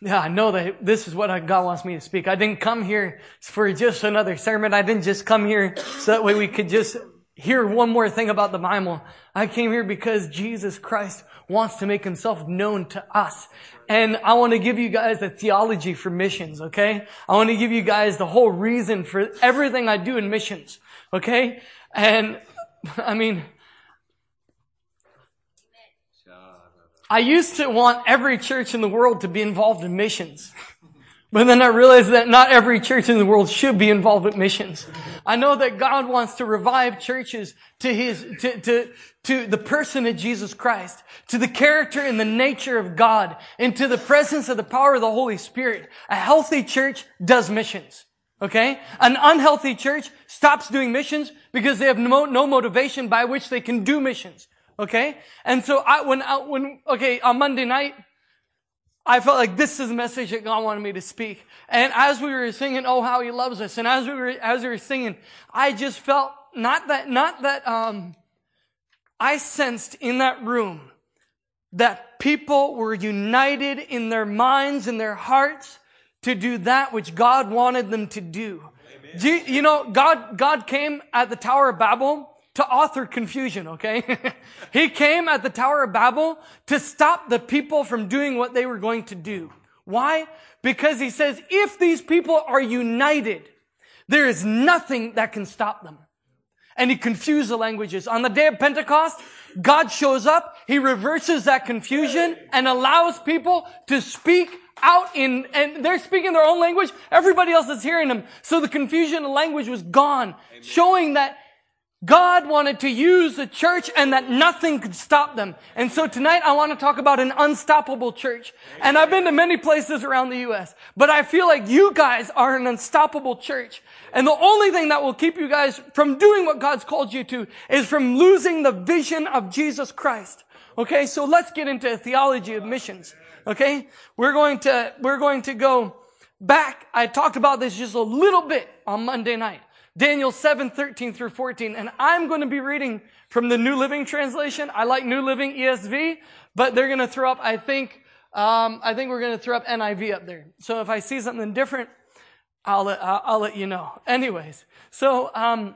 Yeah, I know that this is what God wants me to speak. I didn't come here for just another sermon. I didn't just come here so that way we could just hear one more thing about the Bible. I came here because Jesus Christ wants to make himself known to us. And I want to give you guys the theology for missions, okay? I want to give you guys the whole reason for everything I do in missions, okay? And I mean, I used to want every church in the world to be involved in missions. But then I realized that not every church in the world should be involved with missions. I know that God wants to revive churches to his, to, to, to the person of Jesus Christ, to the character and the nature of God, and to the presence of the power of the Holy Spirit. A healthy church does missions. Okay? An unhealthy church stops doing missions because they have no, no motivation by which they can do missions. Okay? And so I, when, I, when, okay, on Monday night, I felt like this is the message that God wanted me to speak. And as we were singing, Oh, how he loves us. And as we were, as we were singing, I just felt not that, not that, um, I sensed in that room that people were united in their minds and their hearts to do that which God wanted them to do. you, you know, God, God came at the Tower of Babel to author confusion, okay? he came at the Tower of Babel to stop the people from doing what they were going to do. Why? Because he says, if these people are united, there is nothing that can stop them. And he confused the languages. On the day of Pentecost, God shows up, he reverses that confusion and allows people to speak out in, and they're speaking their own language. Everybody else is hearing them. So the confusion of language was gone, Amen. showing that God wanted to use the church and that nothing could stop them. And so tonight I want to talk about an unstoppable church. And I've been to many places around the U.S., but I feel like you guys are an unstoppable church. And the only thing that will keep you guys from doing what God's called you to is from losing the vision of Jesus Christ. Okay, so let's get into a theology of missions. Okay, we're going to, we're going to go back. I talked about this just a little bit on Monday night. Daniel 7, 13 through 14. And I'm going to be reading from the New Living Translation. I like New Living ESV, but they're going to throw up, I think, um, I think we're going to throw up NIV up there. So if I see something different, I'll let, I'll, let you know. Anyways, so, um,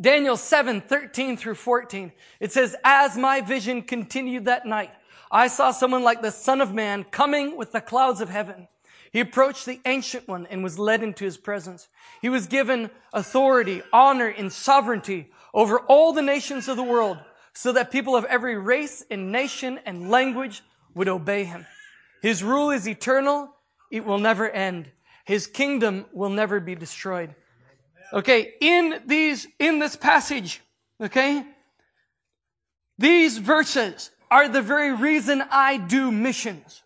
Daniel 7, 13 through 14. It says, As my vision continued that night, I saw someone like the Son of Man coming with the clouds of heaven. He approached the ancient one and was led into his presence. He was given authority, honor, and sovereignty over all the nations of the world so that people of every race and nation and language would obey him. His rule is eternal. It will never end. His kingdom will never be destroyed. Okay. In these, in this passage, okay, these verses are the very reason I do missions.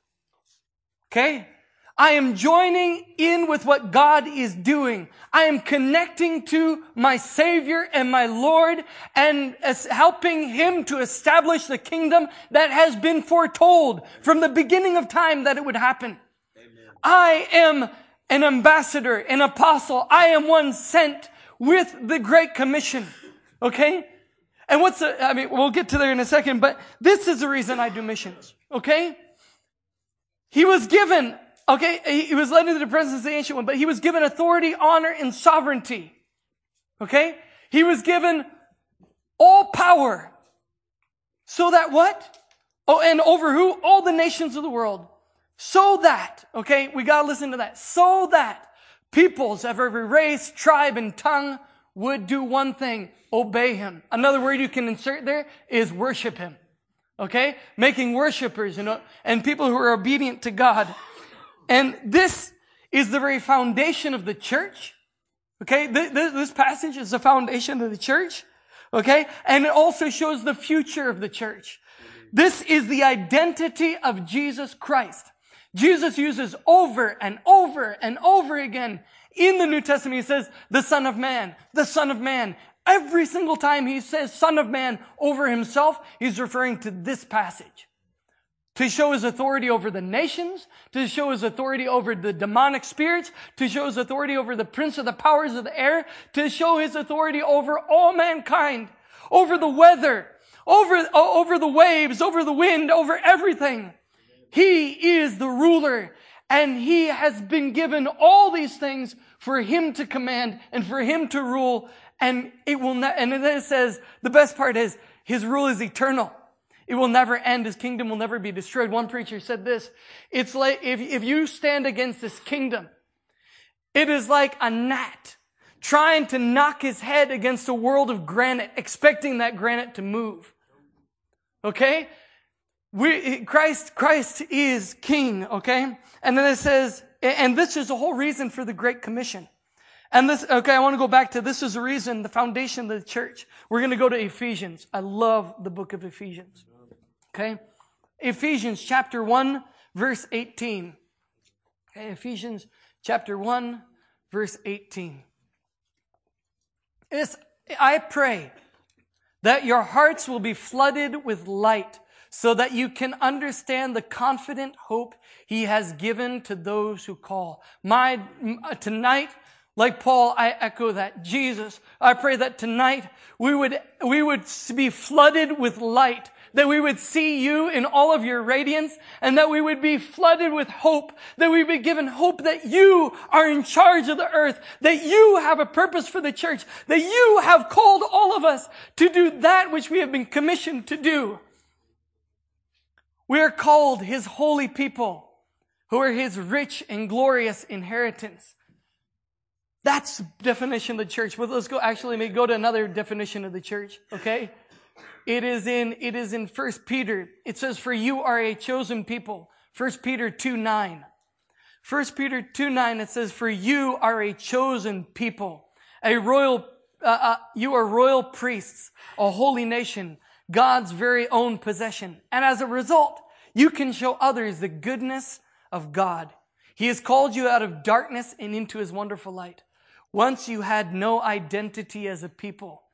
Okay? I am joining in with what God is doing. I am connecting to my Savior and my Lord and helping Him to establish the kingdom that has been foretold from the beginning of time that it would happen. Amen. I am an ambassador, an apostle. I am one sent with the Great Commission. Okay? And what's the, I mean, we'll get to there in a second, but this is the reason I do missions. Okay? He was given Okay, he was led into the presence of the ancient one, but he was given authority, honor, and sovereignty. Okay? He was given all power. So that what? Oh, and over who? All the nations of the world. So that, okay, we gotta listen to that. So that peoples of every race, tribe, and tongue would do one thing, obey him. Another word you can insert there is worship him. Okay? Making worshipers, you know, and people who are obedient to God. And this is the very foundation of the church. Okay, this passage is the foundation of the church. Okay, and it also shows the future of the church. This is the identity of Jesus Christ. Jesus uses over and over and over again in the New Testament. He says, the Son of Man, the Son of Man. Every single time he says Son of Man over himself, he's referring to this passage to show his authority over the nations, to show his authority over the demonic spirits, to show his authority over the prince of the powers of the air, to show his authority over all mankind, over the weather, over, over the waves, over the wind, over everything. He is the ruler And he has been given all these things for him to command and for him to rule. And it will not, and then it says, the best part is, his rule is eternal. It will never end. His kingdom will never be destroyed. One preacher said this. It's like, if, if you stand against this kingdom, it is like a gnat trying to knock his head against a world of granite, expecting that granite to move. Okay? We, Christ, Christ is king, okay? And then it says, and this is the whole reason for the Great Commission. And this, okay, I want to go back to this is the reason, the foundation of the church. We're going to go to Ephesians. I love the book of Ephesians. Okay? Ephesians chapter 1, verse 18. Okay, Ephesians chapter 1, verse 18. It's, I pray that your hearts will be flooded with light so that you can understand the confident hope he has given to those who call. My, uh, tonight, like Paul, I echo that. Jesus, I pray that tonight we would, we would be flooded with light that we would see you in all of your radiance and that we would be flooded with hope, that we be given hope that you are in charge of the earth, that you have a purpose for the church, that you have called all of us to do that which we have been commissioned to do. We are called his holy people who are his rich and glorious inheritance. That's definition of the church. But let's go actually go to another definition of the church, okay? It is in, it is in 1 Peter. It says, for you are a chosen people. 1 Peter 2 9. 1 Peter 2 9, it says, for you are a chosen people, a royal, uh, uh, you are royal priests, a holy nation, God's very own possession. And as a result, you can show others the goodness of God. He has called you out of darkness and into his wonderful light. Once you had no identity as a people.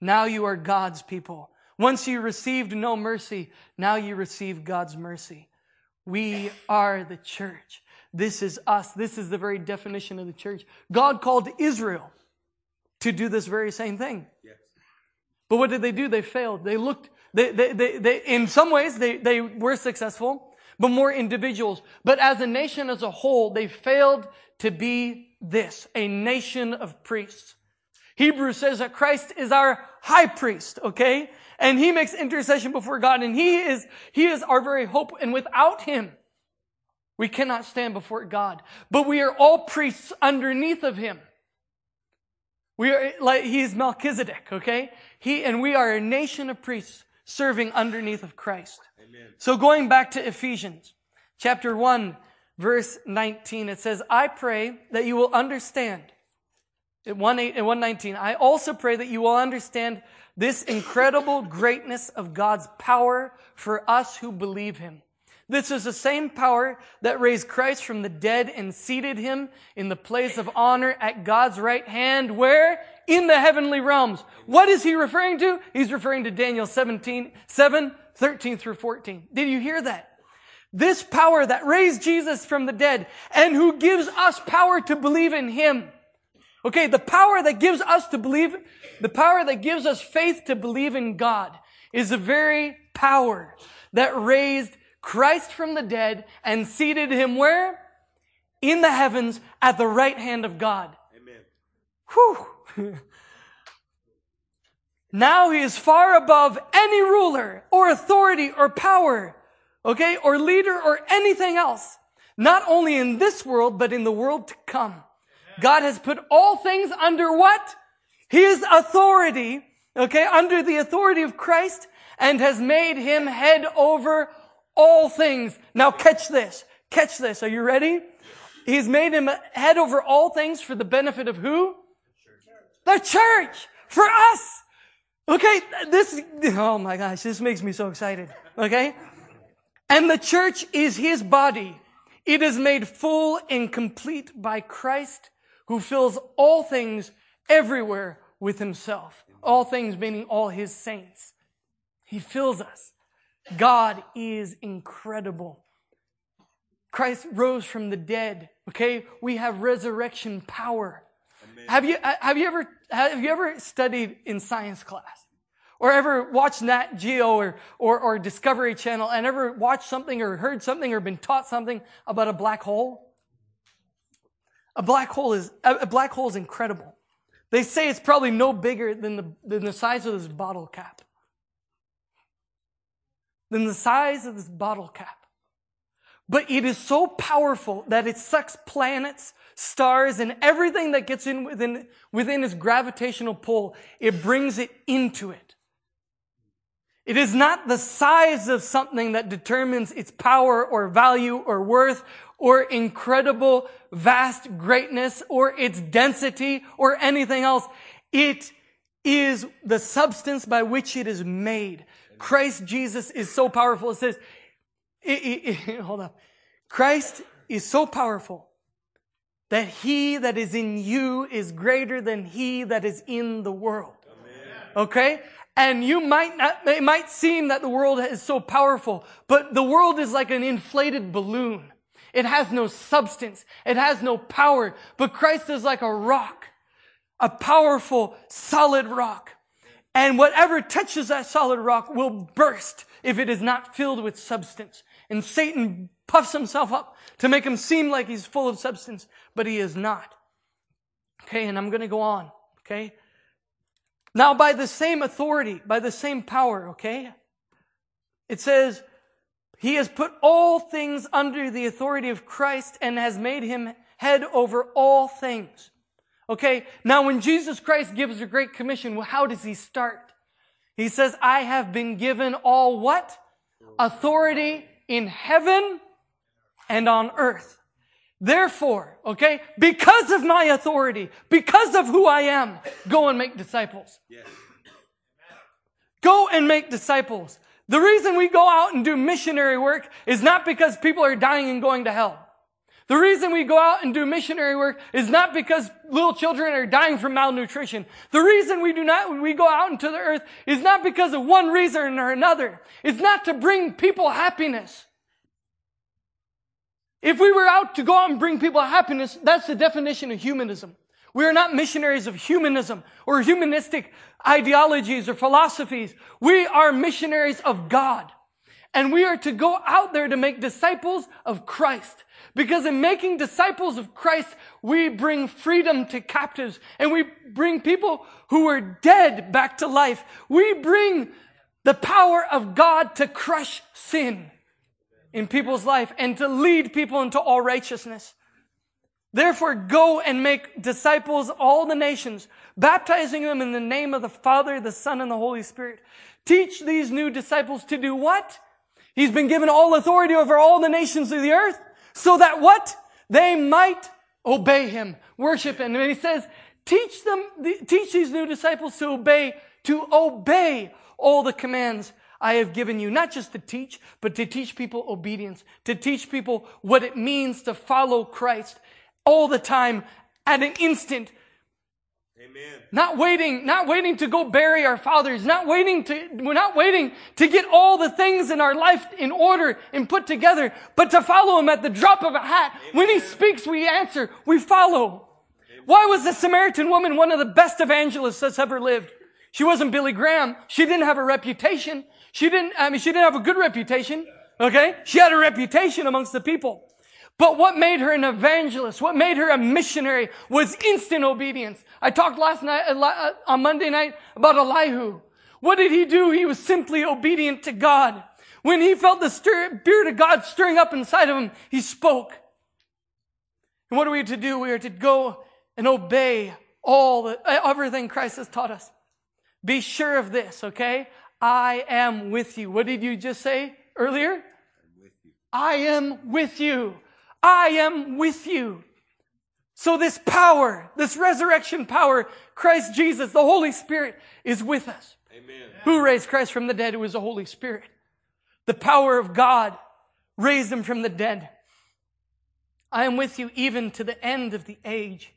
Now you are God's people. Once you received no mercy, now you receive God's mercy. We are the church. This is us. This is the very definition of the church. God called Israel to do this very same thing. Yes. But what did they do? They failed. They looked, they, they, they, they, in some ways, they, they were successful, but more individuals. But as a nation as a whole, they failed to be this, a nation of priests. Hebrews says that Christ is our high priest, okay? And he makes intercession before God and he is, he is our very hope. And without him, we cannot stand before God. But we are all priests underneath of him. We are like, he's Melchizedek, okay? He, and we are a nation of priests serving underneath of Christ. Amen. So going back to Ephesians chapter 1, verse 19, it says, I pray that you will understand. At 1, 8, and 119, I also pray that you will understand this incredible greatness of God's power for us who believe him. This is the same power that raised Christ from the dead and seated him in the place of honor at God's right hand. Where? In the heavenly realms. What is he referring to? He's referring to Daniel 17, 7, 13 through 14. Did you hear that? This power that raised Jesus from the dead and who gives us power to believe in him. Okay, the power that gives us to believe, the power that gives us faith to believe in God is the very power that raised Christ from the dead and seated him where? In the heavens at the right hand of God. Amen. Whew. now he is far above any ruler or authority or power, okay, or leader or anything else. Not only in this world, but in the world to come. God has put all things under what? His authority, okay, under the authority of Christ and has made him head over all things. Now catch this. Catch this. Are you ready? He's made him head over all things for the benefit of who? The church. For us. Okay, this, oh my gosh, this makes me so excited. Okay? And the church is his body. It is made full and complete by Christ who fills all things everywhere with himself. All things meaning all his saints. He fills us. God is incredible. Christ rose from the dead. Okay. We have resurrection power. Have you, have you ever, have you ever studied in science class? or ever watched Nat Geo or, or, or Discovery Channel and ever watched something or heard something or been taught something about a black hole? A black hole is, a black hole is incredible. They say it's probably no bigger than the, than the size of this bottle cap. Than the size of this bottle cap. But it is so powerful that it sucks planets, stars, and everything that gets in within, within its gravitational pull. It brings it into it. It is not the size of something that determines its power or value or worth or incredible vast greatness or its density or anything else. It is the substance by which it is made. Christ Jesus is so powerful. It says, it, it, it, hold up. Christ is so powerful that he that is in you is greater than he that is in the world. Okay? And you might not, it might seem that the world is so powerful, but the world is like an inflated balloon. It has no substance. It has no power, but Christ is like a rock, a powerful, solid rock. And whatever touches that solid rock will burst if it is not filled with substance. And Satan puffs himself up to make him seem like he's full of substance, but he is not. Okay, and I'm going to go on. Okay, now, by the same authority, by the same power, okay? It says, He has put all things under the authority of Christ and has made him head over all things. Okay? Now, when Jesus Christ gives a great commission, how does he start? He says, I have been given all what? Authority in heaven and on earth. Therefore, okay, because of my authority, because of who I am, go and make disciples. Yes. Go and make disciples. The reason we go out and do missionary work is not because people are dying and going to hell. The reason we go out and do missionary work is not because little children are dying from malnutrition. The reason we do not, we go out into the earth is not because of one reason or another. It's not to bring people happiness. If we were out to go out and bring people happiness, that's the definition of humanism. We are not missionaries of humanism or humanistic ideologies or philosophies. We are missionaries of God. And we are to go out there to make disciples of Christ. Because in making disciples of Christ, we bring freedom to captives and we bring people who were dead back to life. We bring the power of God to crush sin in people's life and to lead people into all righteousness. Therefore, go and make disciples all the nations, baptizing them in the name of the Father, the Son, and the Holy Spirit. Teach these new disciples to do what? He's been given all authority over all the nations of the earth, so that what? They might obey him, worship him. And he says, teach them, teach these new disciples to obey, to obey all the commands I have given you, not just to teach, but to teach people obedience, to teach people what it means to follow Christ all the time at an instant. Amen. Not waiting, not waiting to go bury our fathers, not waiting to, we're not waiting to get all the things in our life in order and put together, but to follow him at the drop of a hat. Amen. When he speaks, we answer, we follow. Amen. Why was the Samaritan woman one of the best evangelists that's ever lived? She wasn't Billy Graham. She didn't have a reputation. She didn't, I mean, she didn't have a good reputation. Okay? She had a reputation amongst the people. But what made her an evangelist, what made her a missionary was instant obedience. I talked last night, uh, uh, on Monday night about Elihu. What did he do? He was simply obedient to God. When he felt the spirit of God stirring up inside of him, he spoke. And what are we to do? We are to go and obey all the, everything Christ has taught us. Be sure of this, okay? I am with you. What did you just say earlier? I am with you. I am with you. So this power, this resurrection power, Christ Jesus, the Holy Spirit is with us. Amen. Who raised Christ from the dead? It was the Holy Spirit. The power of God raised him from the dead. I am with you even to the end of the age.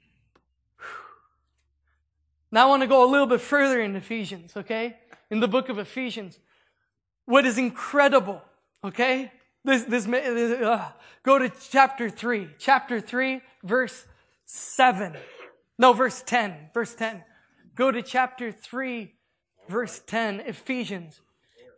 Now I want to go a little bit further in Ephesians, okay? In the book of Ephesians. What is incredible, okay? This, this, uh, go to chapter 3. Chapter 3, verse 7. No, verse 10. Verse 10. Go to chapter 3, verse 10, Ephesians.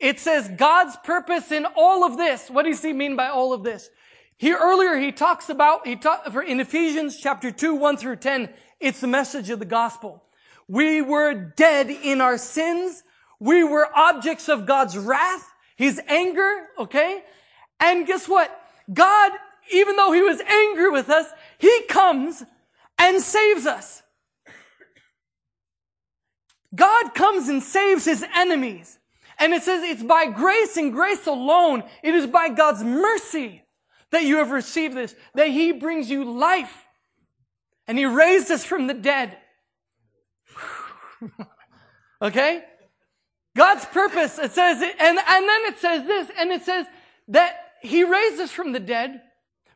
It says God's purpose in all of this. What does he mean by all of this? Here earlier he talks about, he talk, in Ephesians chapter 2, 1 through 10, it's the message of the gospel. We were dead in our sins. We were objects of God's wrath, His anger, okay? And guess what? God, even though He was angry with us, He comes and saves us. God comes and saves His enemies. And it says it's by grace and grace alone. It is by God's mercy that you have received this, that He brings you life. And He raised us from the dead. okay? God's purpose, it says, and, and then it says this, and it says that He raised us from the dead,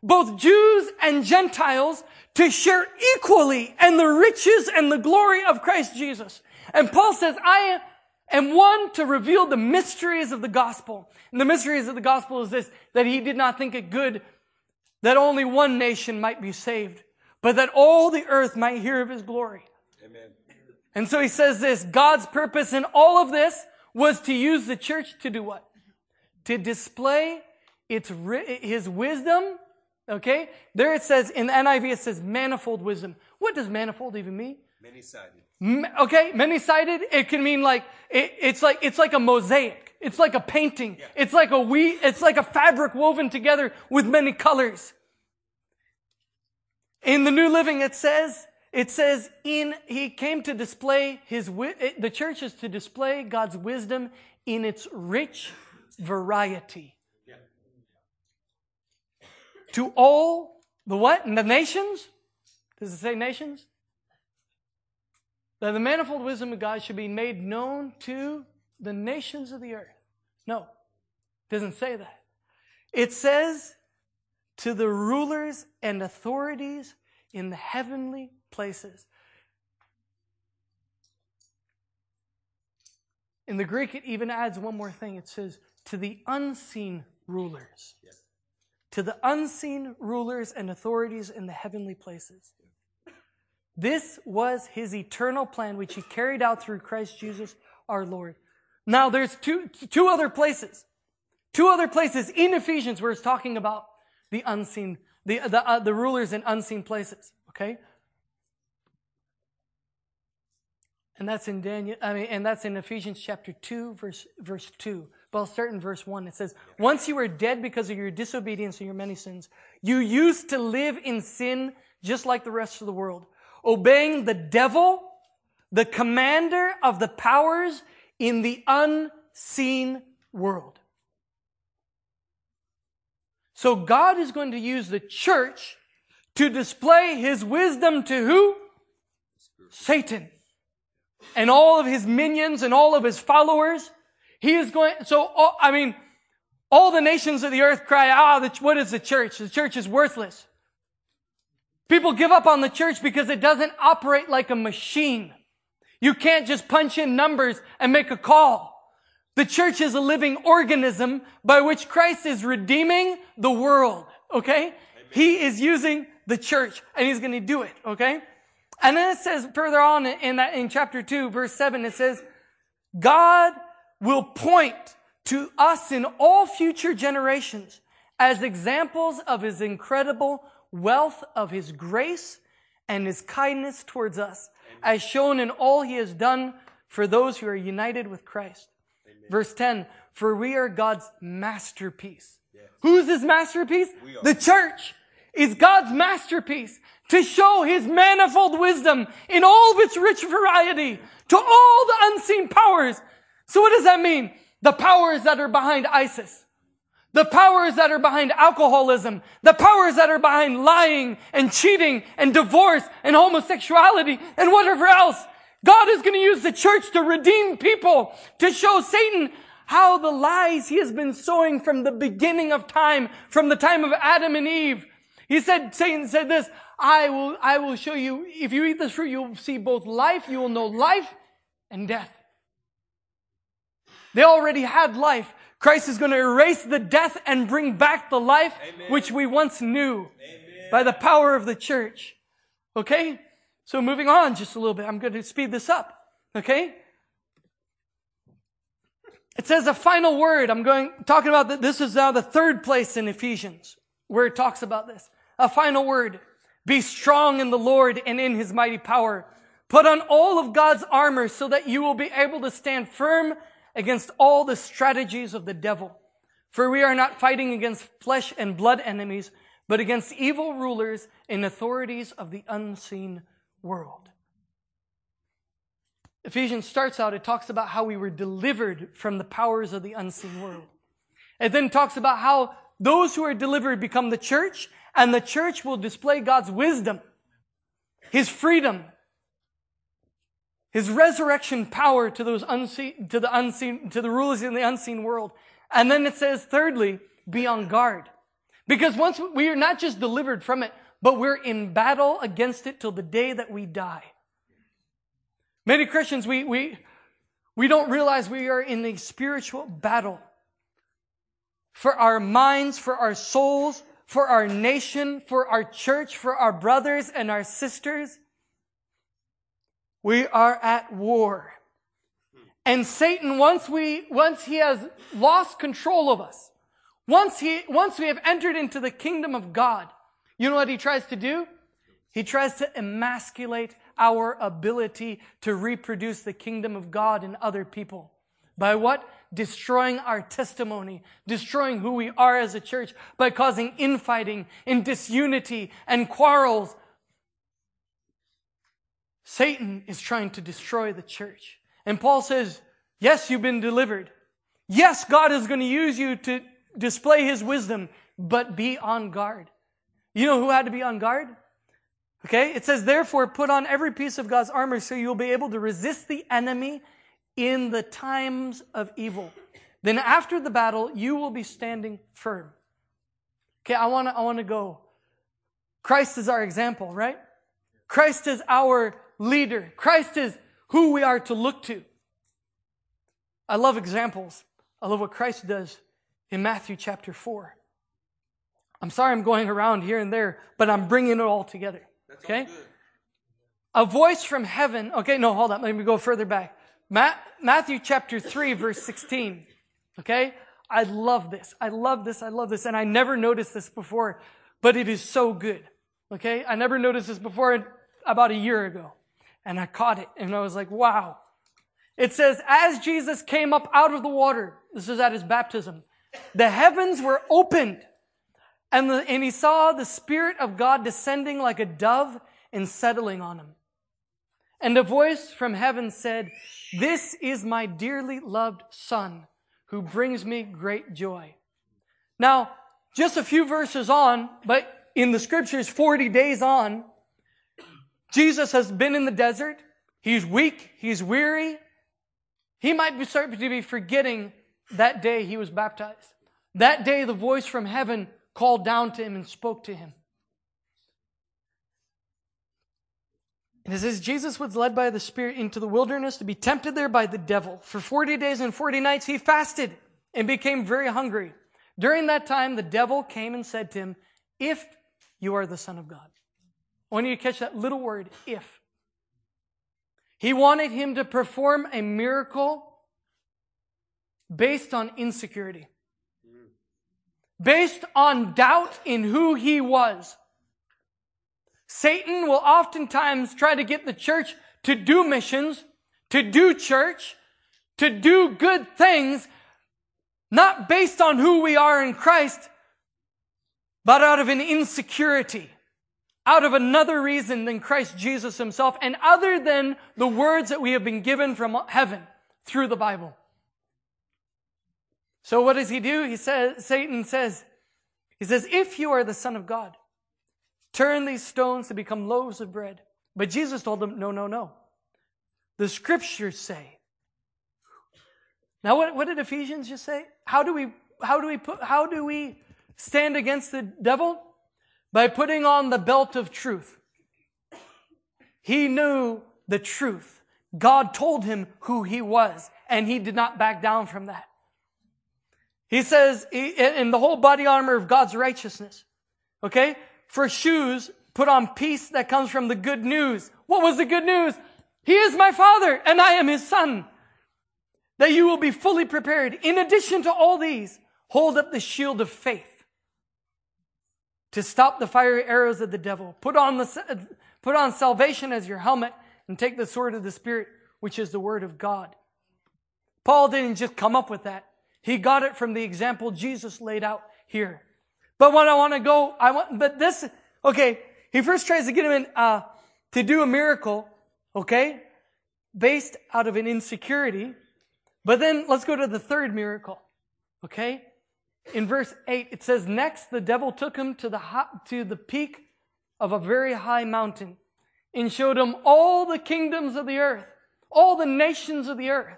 both Jews and Gentiles, to share equally in the riches and the glory of Christ Jesus. And Paul says, I am one to reveal the mysteries of the gospel. And the mysteries of the gospel is this, that he did not think it good that only one nation might be saved, but that all the earth might hear of his glory. Amen. And so he says this, God's purpose in all of this was to use the church to do what? To display its, his wisdom. Okay? There it says, in the NIV it says manifold wisdom. What does manifold even mean? Many-sided. Okay, many-sided. It can mean like, it, it's like, it's like a mosaic. It's like a painting. Yeah. It's like a we, it's like a fabric woven together with many colors. In the New Living it says, it says in, he came to display his, the church is to display God's wisdom in its rich variety. To all the what? And The nations? Does it say nations? that the manifold wisdom of God should be made known to the nations of the earth. No, it doesn't say that. It says to the rulers and authorities in the heavenly places. In the Greek, it even adds one more thing. It says, to the unseen rulers. To the unseen rulers and authorities in the heavenly places. This was his eternal plan, which he carried out through Christ Jesus our Lord. Now there's two, two other places, two other places in Ephesians where it's talking about the unseen, the, the, uh, the rulers in unseen places. Okay. And that's in Daniel, I mean, and that's in Ephesians chapter 2, verse, verse 2. But I'll start in verse 1. It says, Once you were dead because of your disobedience and your many sins, you used to live in sin just like the rest of the world obeying the devil, the commander of the powers in the unseen world. So God is going to use the church to display his wisdom to who? Satan. And all of his minions and all of his followers. He is going, so, I mean, all the nations of the earth cry, ah, what is the church? The church is worthless. People give up on the church because it doesn't operate like a machine. You can't just punch in numbers and make a call. The church is a living organism by which Christ is redeeming the world. Okay? Amen. He is using the church and he's going to do it. Okay? And then it says further on in that, in chapter 2, verse 7, it says, God will point to us in all future generations as examples of his incredible wealth of his grace and his kindness towards us, as shown in all he has done for those who are united with Christ. Amen. Verse 10, for we are God's masterpiece. Yes. Who's his masterpiece? The church is God's masterpiece to show his manifold wisdom in all of its rich variety to all the unseen powers. So what does that mean? The powers that are behind ISIS. The powers that are behind alcoholism, the powers that are behind lying and cheating and divorce and homosexuality and whatever else. God is going to use the church to redeem people, to show Satan how the lies he has been sowing from the beginning of time, from the time of Adam and Eve. He said, Satan said this, I will, I will show you, if you eat this fruit, you'll see both life, you will know life and death. They already had life. Christ is going to erase the death and bring back the life Amen. which we once knew Amen. by the power of the church. Okay? So moving on just a little bit. I'm going to speed this up. Okay? It says a final word. I'm going, talking about that. This is now the third place in Ephesians where it talks about this. A final word. Be strong in the Lord and in his mighty power. Put on all of God's armor so that you will be able to stand firm against all the strategies of the devil. For we are not fighting against flesh and blood enemies, but against evil rulers and authorities of the unseen world. Ephesians starts out, it talks about how we were delivered from the powers of the unseen world. It then talks about how those who are delivered become the church, and the church will display God's wisdom, His freedom, His resurrection power to those unseen, to the unseen, to the rulers in the unseen world. And then it says, thirdly, be on guard. Because once we are not just delivered from it, but we're in battle against it till the day that we die. Many Christians, we, we, we don't realize we are in a spiritual battle for our minds, for our souls, for our nation, for our church, for our brothers and our sisters. We are at war. And Satan, once we, once he has lost control of us, once he, once we have entered into the kingdom of God, you know what he tries to do? He tries to emasculate our ability to reproduce the kingdom of God in other people. By what? Destroying our testimony, destroying who we are as a church by causing infighting and disunity and quarrels. Satan is trying to destroy the church. And Paul says, yes, you've been delivered. Yes, God is going to use you to display his wisdom, but be on guard. You know who had to be on guard? Okay, it says, therefore, put on every piece of God's armor so you'll be able to resist the enemy in the times of evil. Then after the battle, you will be standing firm. Okay, I want to I want to go. Christ is our example, right? Christ is our leader. Christ is who we are to look to. I love examples. I love what Christ does in Matthew chapter 4. I'm sorry I'm going around here and there, but I'm bringing it all together. That's okay? All a voice from heaven. Okay, no, hold on. Let me go further back. Matthew chapter 3, verse 16. Okay? I love this. I love this. I love this. And I never noticed this before, but it is so good. Okay? I never noticed this before about a year ago and I caught it and I was like, wow. It says, as Jesus came up out of the water, this is at his baptism, the heavens were opened and, the, and he saw the Spirit of God descending like a dove and settling on him. And a voice from heaven said, this is my dearly loved son who brings me great joy. Now, just a few verses on, but in the scriptures, 40 days on, Jesus has been in the desert. He's weak. He's weary. He might be starting to be forgetting that day he was baptized. That day the voice from heaven called down to him and spoke to him. And it says Jesus was led by the Spirit into the wilderness to be tempted there by the devil. For 40 days and 40 nights he fasted and became very hungry. During that time, the devil came and said to him, If you are the Son of God. I want you to catch that little word, if. He wanted him to perform a miracle based on insecurity, based on doubt in who he was. Satan will oftentimes try to get the church to do missions, to do church, to do good things, not based on who we are in Christ, but out of an insecurity out of another reason than Christ Jesus himself and other than the words that we have been given from heaven through the Bible. So what does he do? He says, Satan says, he says, if you are the son of God, turn these stones to become loaves of bread. But Jesus told them, no, no, no. The scriptures say. Now what, what did Ephesians just say? How do we, how do we put, how do we stand against the devil? By putting on the belt of truth. He knew the truth. God told him who he was, and he did not back down from that. He says, in the whole body armor of God's righteousness, okay? For shoes, put on peace that comes from the good news. What was the good news? He is my father, and I am his son. that you will be fully prepared. In addition to all these, hold up the shield of faith to stop the fiery arrows of the devil. Put on the, put on salvation as your helmet and take the sword of the Spirit, which is the word of God. Paul didn't just come up with that. He got it from the example Jesus laid out here. But when I want to go, I want, but this, okay, he first tries to get him in, uh, to do a miracle, okay, based out of an insecurity. But then let's go to the third miracle, okay? In verse 8, it says, Next the devil took him to the, to the peak of a very high mountain and showed him all the kingdoms of the earth, all the nations of the earth.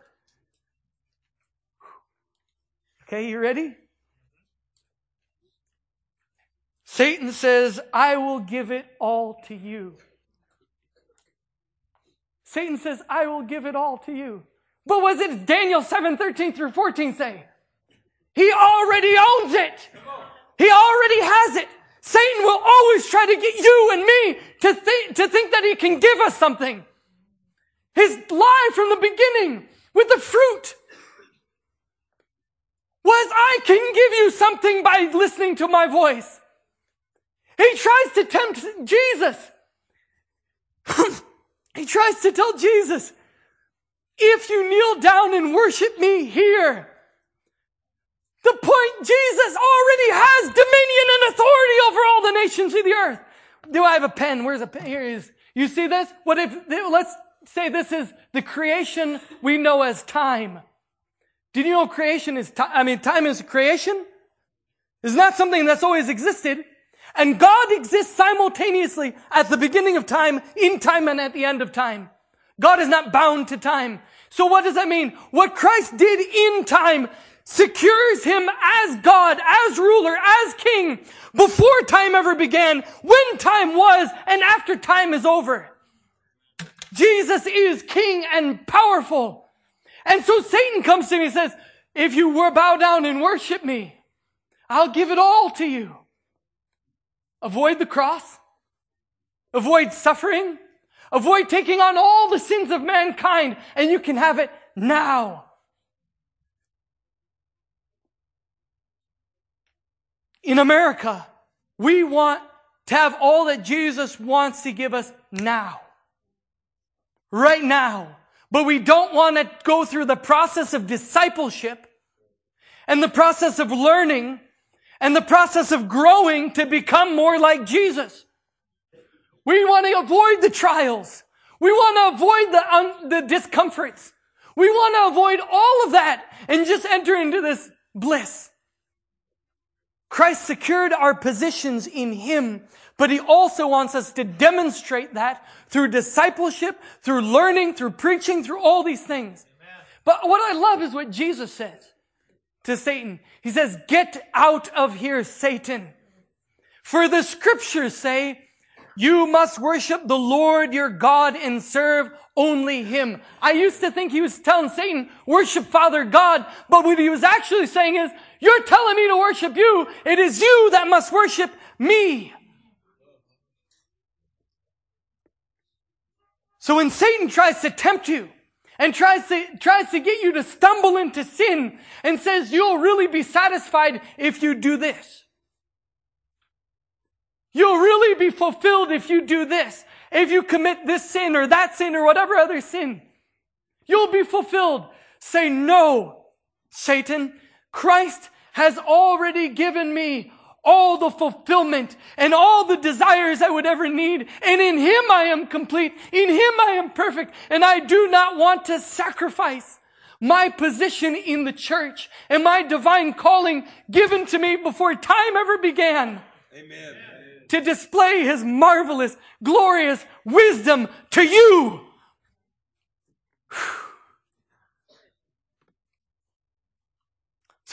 Okay, you ready? Satan says, I will give it all to you. Satan says, I will give it all to you. But what does Daniel 7, 13 through 14 say? He already owns it. He already has it. Satan will always try to get you and me to think, to think that he can give us something. His lie from the beginning with the fruit was I can give you something by listening to my voice. He tries to tempt Jesus. he tries to tell Jesus, if you kneel down and worship me here, the point Jesus already has dominion and authority over all the nations of the earth. Do I have a pen? Where's a pen? Here is. You see this? What if, let's say this is the creation we know as time. Did you know creation is time? I mean, time is creation? It's not something that's always existed. And God exists simultaneously at the beginning of time, in time, and at the end of time. God is not bound to time. So what does that mean? What Christ did in time secures him as God, as ruler, as king before time ever began, when time was, and after time is over. Jesus is king and powerful. And so Satan comes to me and says, if you were bow down and worship me, I'll give it all to you. Avoid the cross. Avoid suffering. Avoid taking on all the sins of mankind and you can have it now. In America, we want to have all that Jesus wants to give us now. Right now. But we don't want to go through the process of discipleship and the process of learning and the process of growing to become more like Jesus. We want to avoid the trials. We want to avoid the, un- the discomforts. We want to avoid all of that and just enter into this bliss. Christ secured our positions in Him, but He also wants us to demonstrate that through discipleship, through learning, through preaching, through all these things. Amen. But what I love is what Jesus says to Satan. He says, get out of here, Satan. For the scriptures say, you must worship the Lord your God and serve only Him. I used to think he was telling Satan, worship Father God, but what he was actually saying is, you're telling me to worship you. It is you that must worship me. So when Satan tries to tempt you and tries to, tries to get you to stumble into sin and says you'll really be satisfied if you do this. You'll really be fulfilled if you do this. If you commit this sin or that sin or whatever other sin. You'll be fulfilled. Say no, Satan. Christ has already given me all the fulfillment and all the desires I would ever need. And in Him I am complete. In Him I am perfect. And I do not want to sacrifice my position in the church and my divine calling given to me before time ever began. Amen. To display His marvelous, glorious wisdom to you. Whew.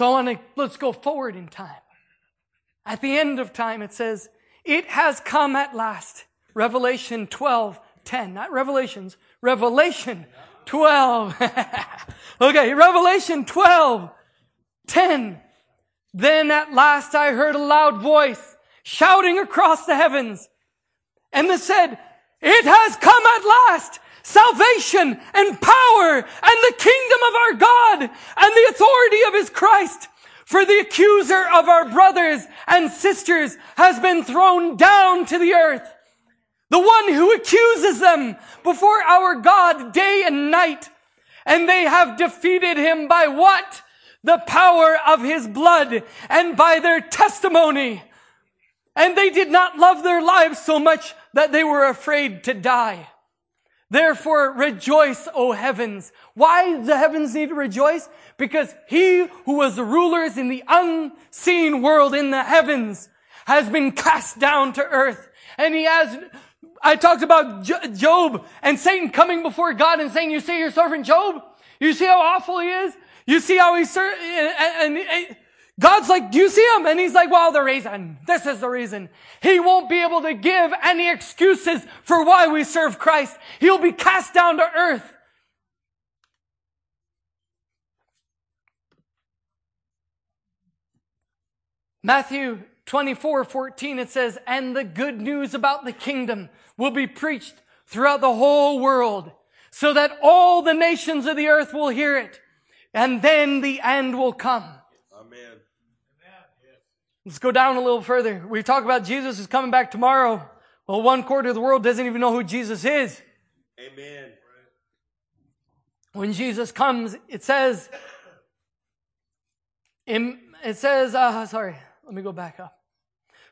So I want to, let's go forward in time. At the end of time, it says, it has come at last. Revelation 12, 10. Not Revelations, Revelation 12. okay, Revelation 12, 10. Then at last I heard a loud voice shouting across the heavens. And this said, it has come at last. Salvation and power and the kingdom of our God and the authority of his Christ. For the accuser of our brothers and sisters has been thrown down to the earth. The one who accuses them before our God day and night. And they have defeated him by what? The power of his blood and by their testimony. And they did not love their lives so much that they were afraid to die. Therefore rejoice, O heavens. Why the heavens need to rejoice? Because he who was the rulers in the unseen world in the heavens has been cast down to earth. And he has, I talked about Job and Satan coming before God and saying, you see your servant Job? You see how awful he is? You see how he's, and, and, and God's like, do you see him? And he's like, well, the reason, this is the reason. He won't be able to give any excuses for why we serve Christ. He'll be cast down to earth. Matthew 24, 14, it says, and the good news about the kingdom will be preached throughout the whole world so that all the nations of the earth will hear it. And then the end will come. Let's go down a little further. We talk about Jesus is coming back tomorrow. Well, one quarter of the world doesn't even know who Jesus is. Amen. When Jesus comes, it says, it says, uh, sorry, let me go back up.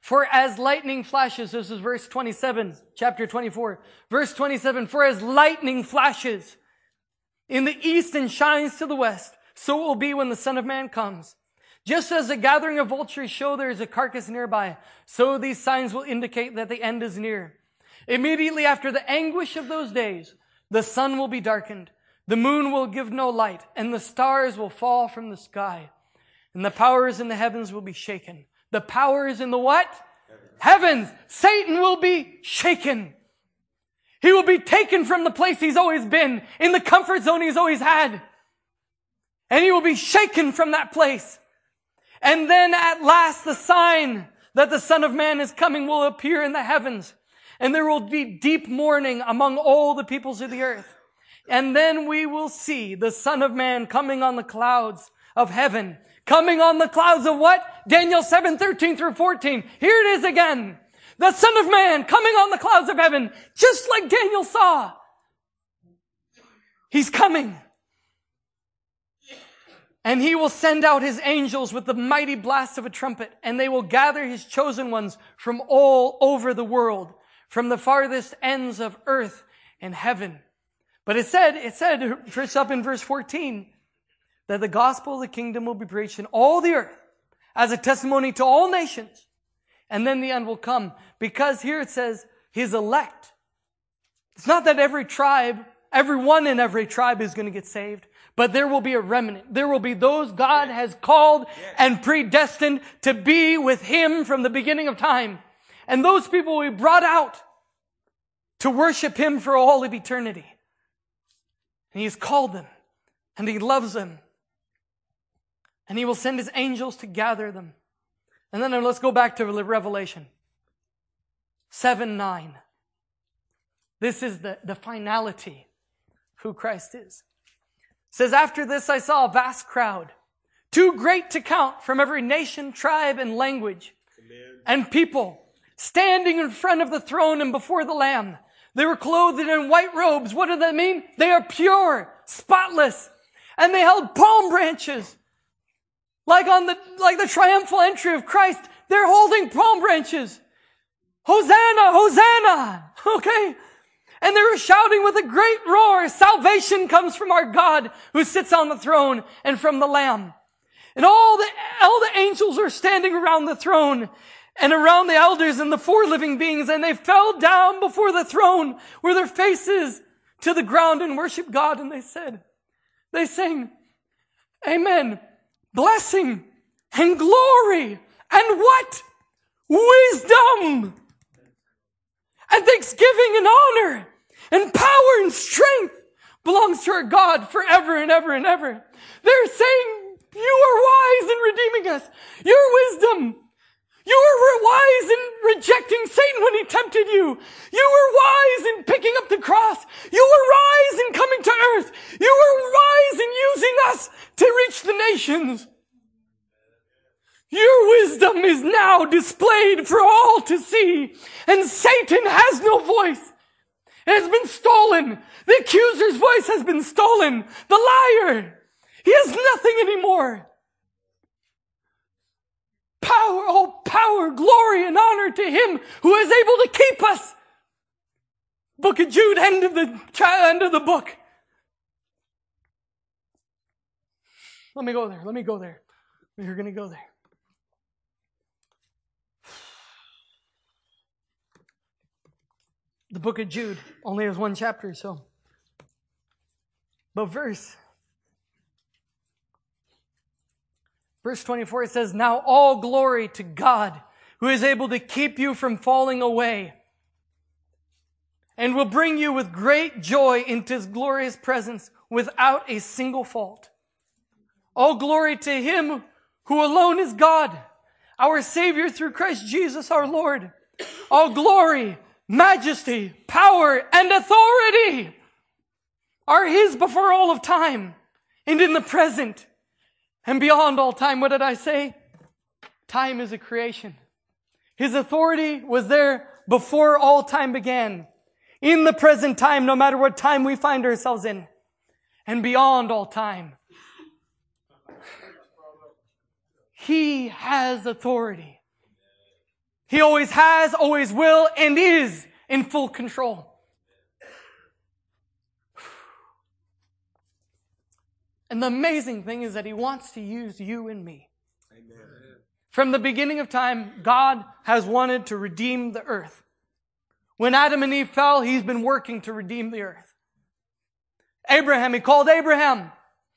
For as lightning flashes, this is verse 27, chapter 24, verse 27, for as lightning flashes in the east and shines to the west, so it will be when the Son of Man comes. Just as a gathering of vultures show there is a carcass nearby, so these signs will indicate that the end is near. Immediately after the anguish of those days, the sun will be darkened, the moon will give no light, and the stars will fall from the sky, and the powers in the heavens will be shaken. The powers in the what? Heavens. heavens. Satan will be shaken. He will be taken from the place he's always been, in the comfort zone he's always had. And he will be shaken from that place. And then at last the sign that the Son of Man is coming will appear in the heavens. And there will be deep mourning among all the peoples of the earth. And then we will see the Son of Man coming on the clouds of heaven. Coming on the clouds of what? Daniel 7, 13 through 14. Here it is again. The Son of Man coming on the clouds of heaven, just like Daniel saw. He's coming. And he will send out his angels with the mighty blast of a trumpet, and they will gather his chosen ones from all over the world, from the farthest ends of earth and heaven. But it said, it said, first up in verse 14, that the gospel of the kingdom will be preached in all the earth as a testimony to all nations. And then the end will come. Because here it says, his elect. It's not that every tribe, everyone in every tribe is going to get saved. But there will be a remnant. There will be those God has called and predestined to be with Him from the beginning of time. And those people will be brought out to worship Him for all of eternity. And He has called them and He loves them. And He will send His angels to gather them. And then let's go back to Revelation 7 9. This is the, the finality who Christ is says, After this I saw a vast crowd, too great to count from every nation, tribe, and language, Amen. and people, standing in front of the throne and before the Lamb. They were clothed in white robes. What does that mean? They are pure, spotless, and they held palm branches. Like on the, like the triumphal entry of Christ, they're holding palm branches. Hosanna, Hosanna. Okay. And they were shouting with a great roar, salvation comes from our God who sits on the throne and from the Lamb. And all the, all the angels are standing around the throne and around the elders and the four living beings and they fell down before the throne with their faces to the ground and worship God. And they said, they sang, Amen. Blessing and glory and what? Wisdom and thanksgiving and honor and power and strength belongs to our God forever and ever and ever. They're saying, you are wise in redeeming us. Your wisdom, You were wise in rejecting Satan when he tempted you. You were wise in picking up the cross. You were wise in coming to earth. You were wise in using us to reach the nations. Your wisdom is now displayed for all to see, and Satan has no voice. It has been stolen. The accuser's voice has been stolen. The liar. He has nothing anymore. Power, oh power, glory, and honor to him who is able to keep us. Book of Jude, end of the, end of the book. Let me go there. Let me go there. We're going to go there. The book of Jude only has one chapter, so. But verse. Verse 24 it says, Now all glory to God, who is able to keep you from falling away, and will bring you with great joy into his glorious presence without a single fault. All glory to him who alone is God, our Savior through Christ Jesus our Lord. All glory majesty, power, and authority are His before all of time and in the present and beyond all time. What did I say? Time is a creation. His authority was there before all time began. In the present time, no matter what time we find ourselves in. And beyond all time. He has authority. He always has, always will, and is in full control. And the amazing thing is that He wants to use you and me. Amen. From the beginning of time, God has wanted to redeem the earth. When Adam and Eve fell, He's been working to redeem the earth. Abraham, He called Abraham,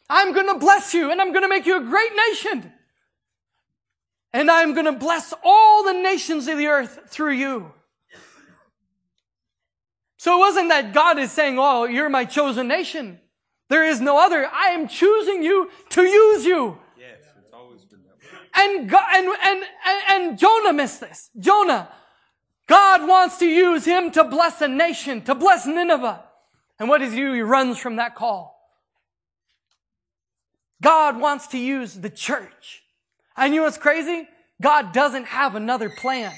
I'm going to bless you and I'm going to make you a great nation and I'm going to bless all the nations of the earth through you. So it wasn't that God is saying, Oh, you're my chosen nation. There is no other. I am choosing you to use you. Yes, it's always been that way. And, God, and, and, and, and Jonah missed this. Jonah, God wants to use him to bless a nation, to bless Nineveh. And what does he do? He runs from that call. God wants to use the church and you know what's crazy? God doesn't have another plan.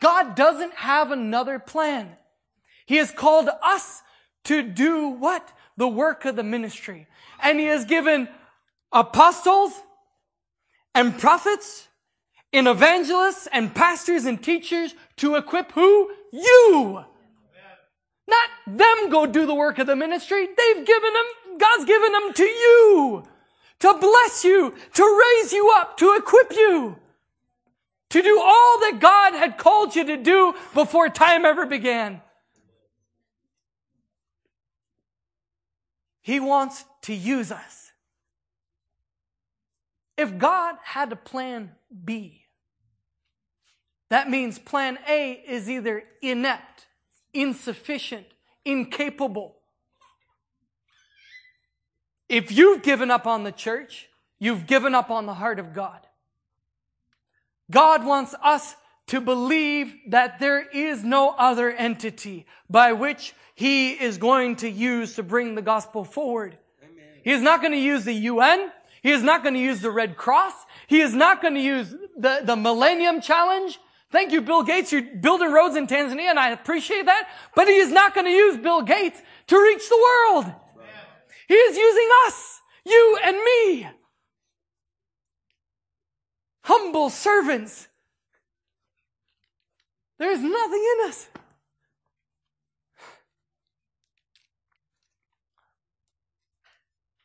God doesn't have another plan. He has called us to do what? The work of the ministry. And He has given apostles and prophets and evangelists and pastors and teachers to equip who? You. Not them go do the work of the ministry. They've given them, God's given them to you to bless you, to raise you up, to equip you, to do all that God had called you to do before time ever began. He wants to use us. If God had a plan B, that means plan A is either inept, insufficient, incapable, if you've given up on the church, you've given up on the heart of God. God wants us to believe that there is no other entity by which He is going to use to bring the gospel forward. Amen. He is not going to use the UN. He is not going to use the Red Cross. He is not going to use the, the Millennium Challenge. Thank you, Bill Gates. You're building roads in Tanzania, and I appreciate that. But he is not going to use Bill Gates to reach the world. He is using us, you and me. Humble servants. There's nothing in us.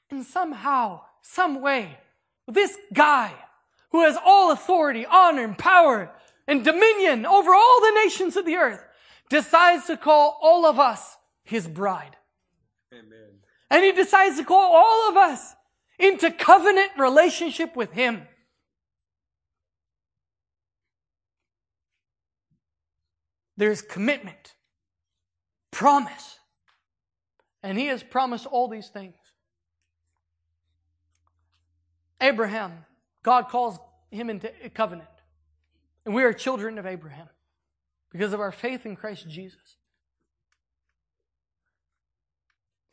And somehow, some way, this guy who has all authority, honor, and power, and dominion over all the nations of the earth decides to call all of us his bride. Amen. And he decides to call all of us into covenant relationship with him. There's commitment, promise. And he has promised all these things. Abraham, God calls him into a covenant. And we are children of Abraham because of our faith in Christ Jesus.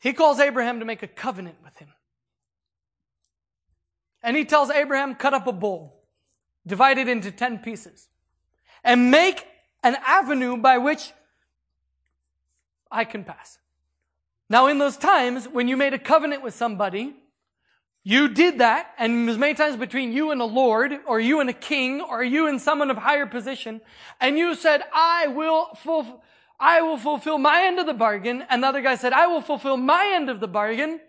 He calls Abraham to make a covenant with him. And he tells Abraham, cut up a bull, divide it into 10 pieces, and make an avenue by which I can pass. Now, in those times, when you made a covenant with somebody, you did that, and was many times between you and a Lord, or you and a king, or you and someone of higher position, and you said, I will fulfill, I will fulfill my end of the bargain, and the other guy said, I will fulfill my end of the bargain,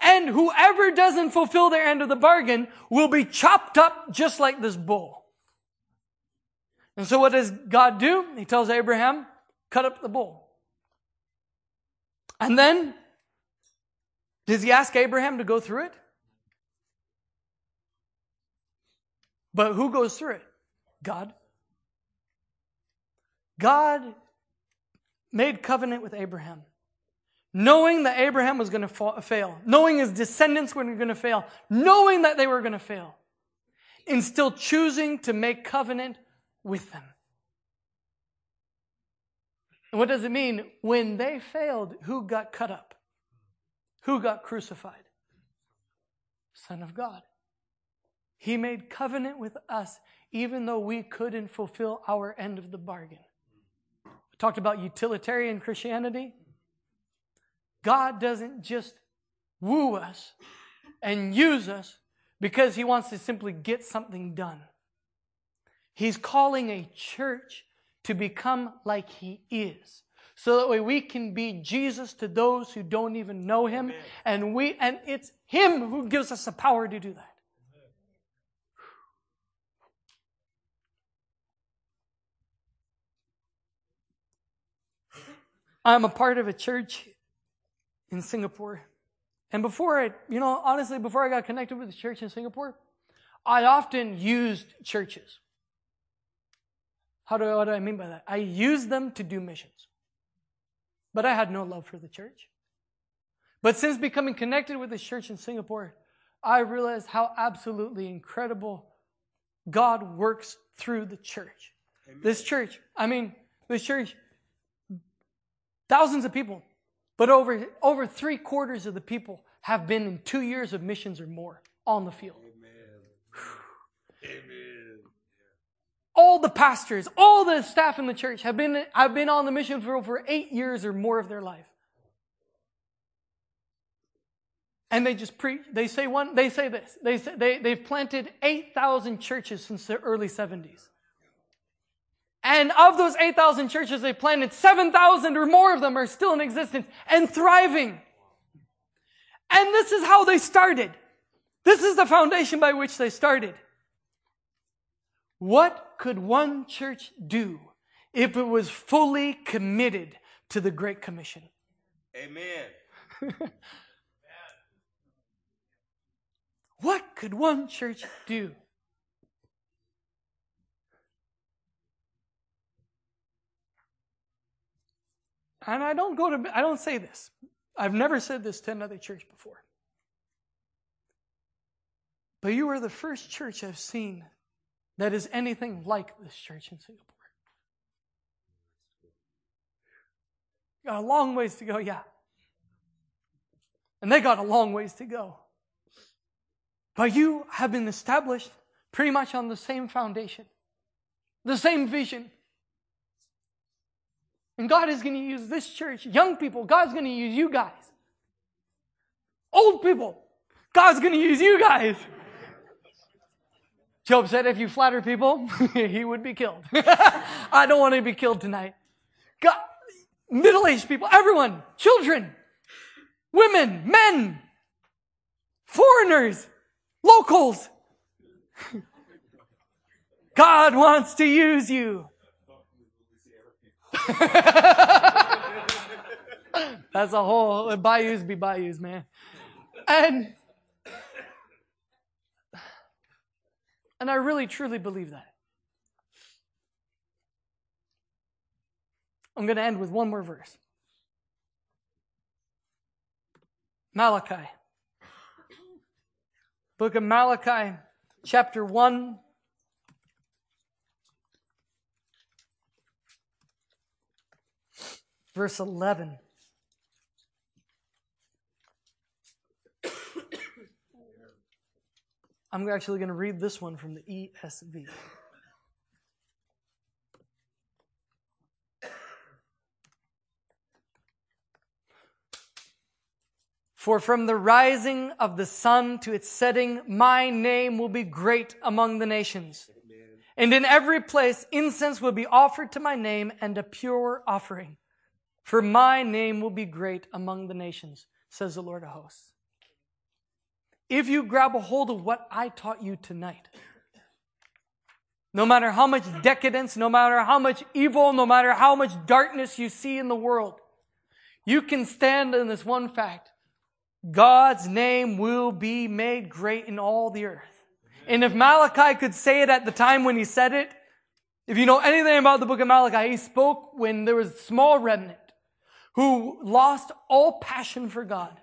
and whoever doesn't fulfill their end of the bargain will be chopped up just like this bull. And so what does God do? He tells Abraham, cut up the bull. And then does he ask Abraham to go through it? But who goes through it? God. God made covenant with Abraham, knowing that Abraham was going to fail, knowing his descendants were going to fail, knowing that they were going to fail, and still choosing to make covenant with them. And what does it mean? When they failed, who got cut up? Who got crucified? Son of God. He made covenant with us even though we couldn't fulfill our end of the bargain. Talked about utilitarian Christianity. God doesn't just woo us and use us because he wants to simply get something done. He's calling a church to become like he is so that way we can be Jesus to those who don't even know him. Amen. And we, and it's him who gives us the power to do that. I'm a part of a church in Singapore. And before I, you know, honestly, before I got connected with the church in Singapore, I often used churches. How do, what do I mean by that? I used them to do missions. But I had no love for the church. But since becoming connected with the church in Singapore, I realized how absolutely incredible God works through the church. Amen. This church, I mean, this church, thousands of people, but over, over three quarters of the people have been in two years of missions or more on the field. Amen. Amen all the pastors, all the staff in the church have been, have been on the mission field for eight years or more of their life. And they just preach, they say one, they say this. They say, they, they've planted 8,000 churches since the early 70s. And of those 8,000 churches they planted, 7,000 or more of them are still in existence and thriving. And this is how they started. This is the foundation by which they started. What could one church do if it was fully committed to the Great Commission? Amen. what could one church do? And I don't go to, I don't say this. I've never said this to another church before. But you are the first church I've seen that is anything like this church in Singapore. Got a long ways to go, yeah. And they got a long ways to go. But you have been established pretty much on the same foundation, the same vision. And God is going to use this church, young people, God's going to use you guys. Old people, God's going to use you guys. Job said, if you flatter people, he would be killed. I don't want to be killed tonight. God, middle-aged people, everyone, children, women, men, foreigners, locals. God wants to use you. That's a whole uh, bayous be bayous, man. And And I really truly believe that. I'm going to end with one more verse Malachi. Book of Malachi, chapter 1. Verse 11. I'm actually going to read this one from the ESV. For from the rising of the sun to its setting, my name will be great among the nations. And in every place, incense will be offered to my name and a pure offering. For my name will be great among the nations, says the Lord of hosts. If you grab a hold of what I taught you tonight, no matter how much decadence, no matter how much evil, no matter how much darkness you see in the world, you can stand in this one fact God's name will be made great in all the earth. And if Malachi could say it at the time when he said it, if you know anything about the book of Malachi, he spoke when there was a small remnant who lost all passion for God.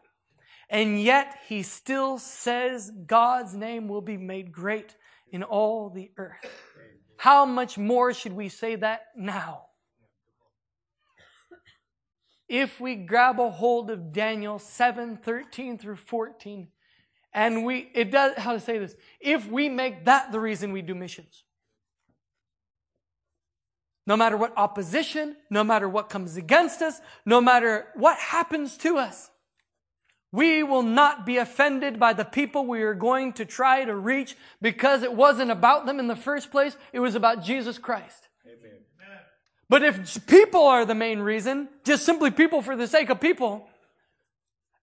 And yet he still says God's name will be made great in all the earth. How much more should we say that now? if we grab a hold of Daniel 7 13 through 14, and we, it does, how to say this, if we make that the reason we do missions, no matter what opposition, no matter what comes against us, no matter what happens to us, we will not be offended by the people we are going to try to reach because it wasn't about them in the first place. It was about Jesus Christ. Amen. But if people are the main reason, just simply people for the sake of people,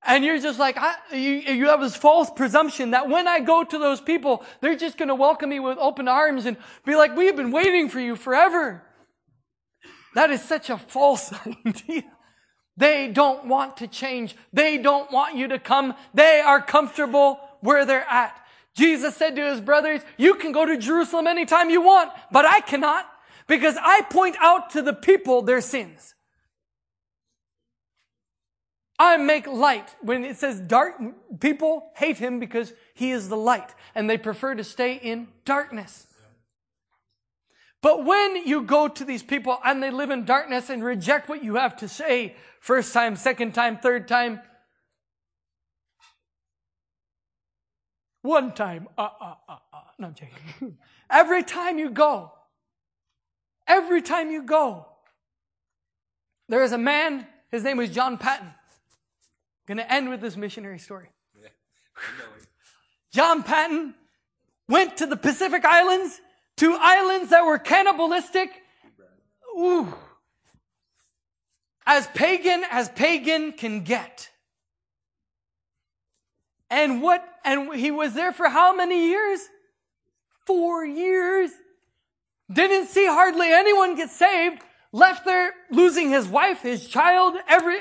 and you're just like, I, you, you have this false presumption that when I go to those people, they're just going to welcome me with open arms and be like, we've been waiting for you forever. That is such a false idea. They don't want to change. They don't want you to come. They are comfortable where they're at. Jesus said to his brothers, you can go to Jerusalem anytime you want, but I cannot. Because I point out to the people their sins. I make light. When it says dark, people hate him because he is the light and they prefer to stay in darkness. But when you go to these people and they live in darkness and reject what you have to say, first time, second time, third time, one time, uh, uh, uh, uh, no, I'm joking. Every time you go, Every time you go, there is a man, his name was John Paton. I'm going to end with this missionary story. Yeah, John Paton went to the Pacific Islands, to islands that were cannibalistic. Ooh. As pagan as pagan can get. And what, and he was there for how many years? Four years. Didn't see hardly anyone get saved. Left there losing his wife, his child, every,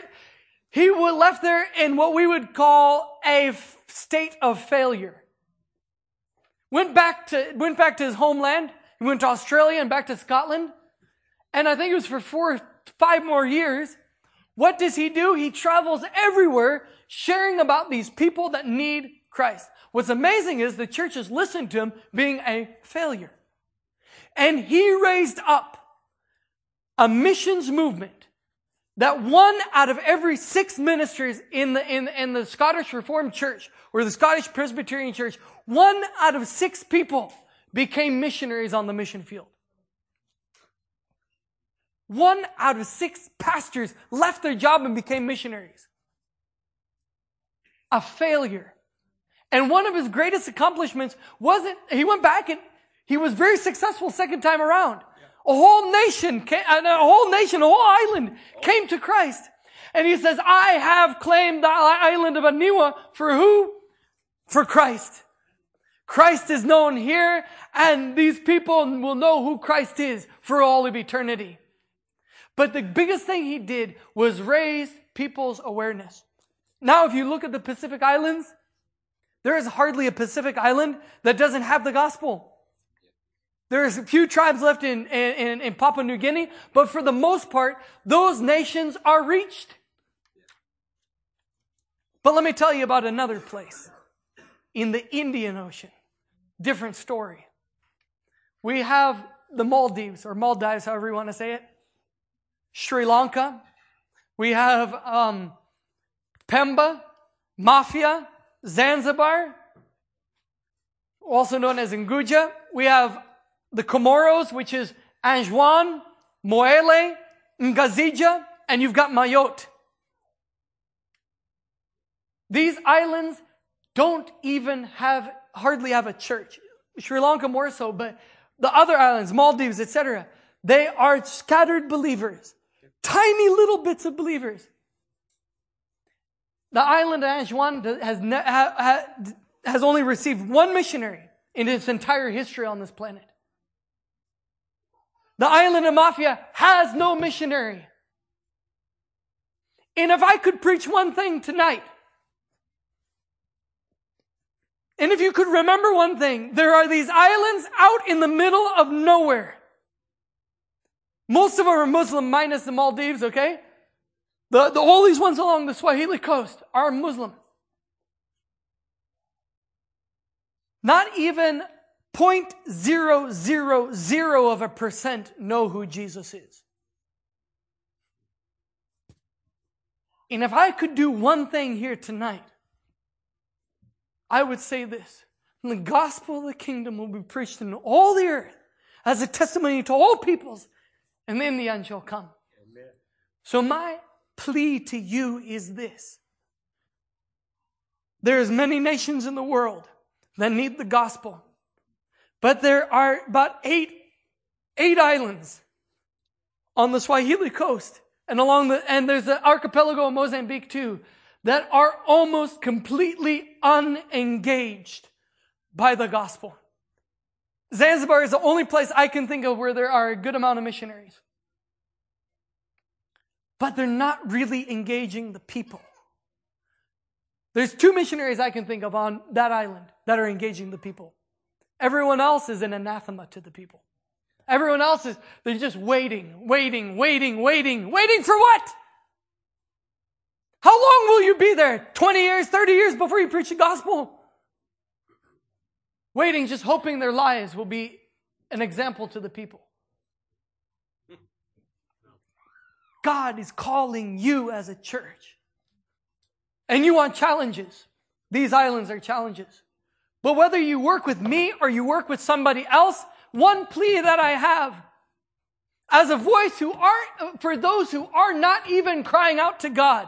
he was left there in what we would call a state of failure. Went back to, went back to his homeland. He went to Australia and back to Scotland. And I think it was for four, five more years. What does he do? He travels everywhere sharing about these people that need Christ. What's amazing is the church churches listened to him being a failure. And he raised up a missions movement that one out of every six ministers in the, in, in the Scottish Reformed Church or the Scottish Presbyterian Church, one out of six people became missionaries on the mission field. One out of six pastors left their job and became missionaries. A failure. And one of his greatest accomplishments wasn't, he went back and he was very successful second time around. A whole nation, a whole nation, a whole island came to Christ. And he says, I have claimed the island of Aniwa for who? For Christ. Christ is known here and these people will know who Christ is for all of eternity. But the biggest thing he did was raise people's awareness. Now, if you look at the Pacific Islands, there is hardly a Pacific island that doesn't have the gospel. There's a few tribes left in, in, in, Papua New Guinea, but for the most part, those nations are reached. But let me tell you about another place in the Indian Ocean. different story. We have the Maldives, or Maldives, however you want to say it. Sri Lanka. We have um, Pemba, Mafia, Zanzibar, also known as Unguja. We have the Comoros, which is Anjouan, Mohéli, Ngazija, and you've got Mayotte. These islands don't even have, hardly have a church. Sri Lanka more so, but the other islands, Maldives, etc., they are scattered believers. Tiny little bits of believers. The island of Anjouan has, ne- has only received one missionary in its entire history on this planet. The island of Mafia has no missionary. And if I could preach one thing tonight, and if you could remember one thing, there are these islands out in the middle of nowhere. Most of them are Muslim minus the Maldives, okay? The, the, all these ones along the Swahili coast are Muslim. Not even 0.000 of a percent know who Jesus is. And if I could do one thing here tonight, I would say this. The gospel of the kingdom will be preached in all the earth as a testimony to all peoples, and then the end shall come. Amen. So my plea to you is this. There's many nations in the world that need the gospel. But there are about eight, eight islands on the Swahili coast and along the, and there's the archipelago of Mozambique too that are almost completely unengaged by the gospel. Zanzibar is the only place I can think of where there are a good amount of missionaries. But they're not really engaging the people. There's two missionaries I can think of on that island that are engaging the people. Everyone else is an anathema to the people. Everyone else is, they're just waiting, waiting, waiting, waiting, waiting for what? How long will you be there? 20 years, 30 years before you preach the gospel? Waiting, just hoping their lives will be an example to the people. God is calling you as a church. And you want challenges. These islands are challenges. But whether you work with me or you work with somebody else, one plea that I have as a voice who are, for those who are not even crying out to God,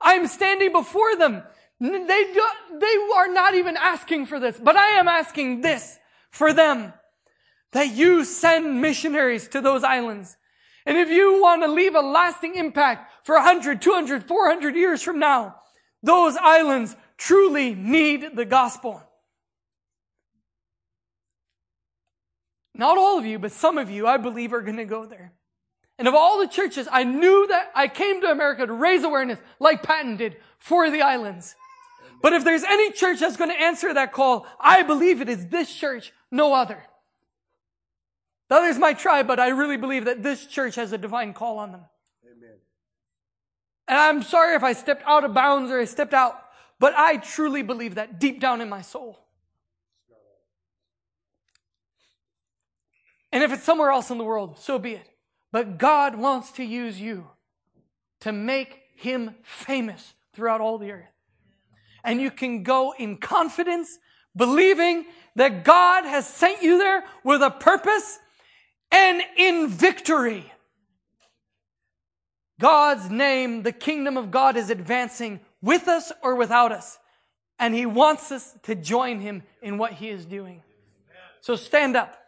I'm standing before them. They, do, they are not even asking for this, but I am asking this for them. That you send missionaries to those islands. And if you want to leave a lasting impact for 100, 200, 400 years from now, those islands truly need the gospel. Not all of you, but some of you, I believe, are going to go there. And of all the churches, I knew that I came to America to raise awareness, like Paton did, for the islands. But if there's any church that's going to answer that call, I believe it is this church, no other. The others might try, but I really believe that this church has a divine call on them. Amen. And I'm sorry if I stepped out of bounds or I stepped out, but I truly believe that deep down in my soul. And if it's somewhere else in the world, so be it. But God wants to use you to make him famous throughout all the earth. And you can go in confidence, believing that God has sent you there with a purpose and in victory. God's name, the kingdom of God is advancing with us or without us. And he wants us to join him in what he is doing. So stand up.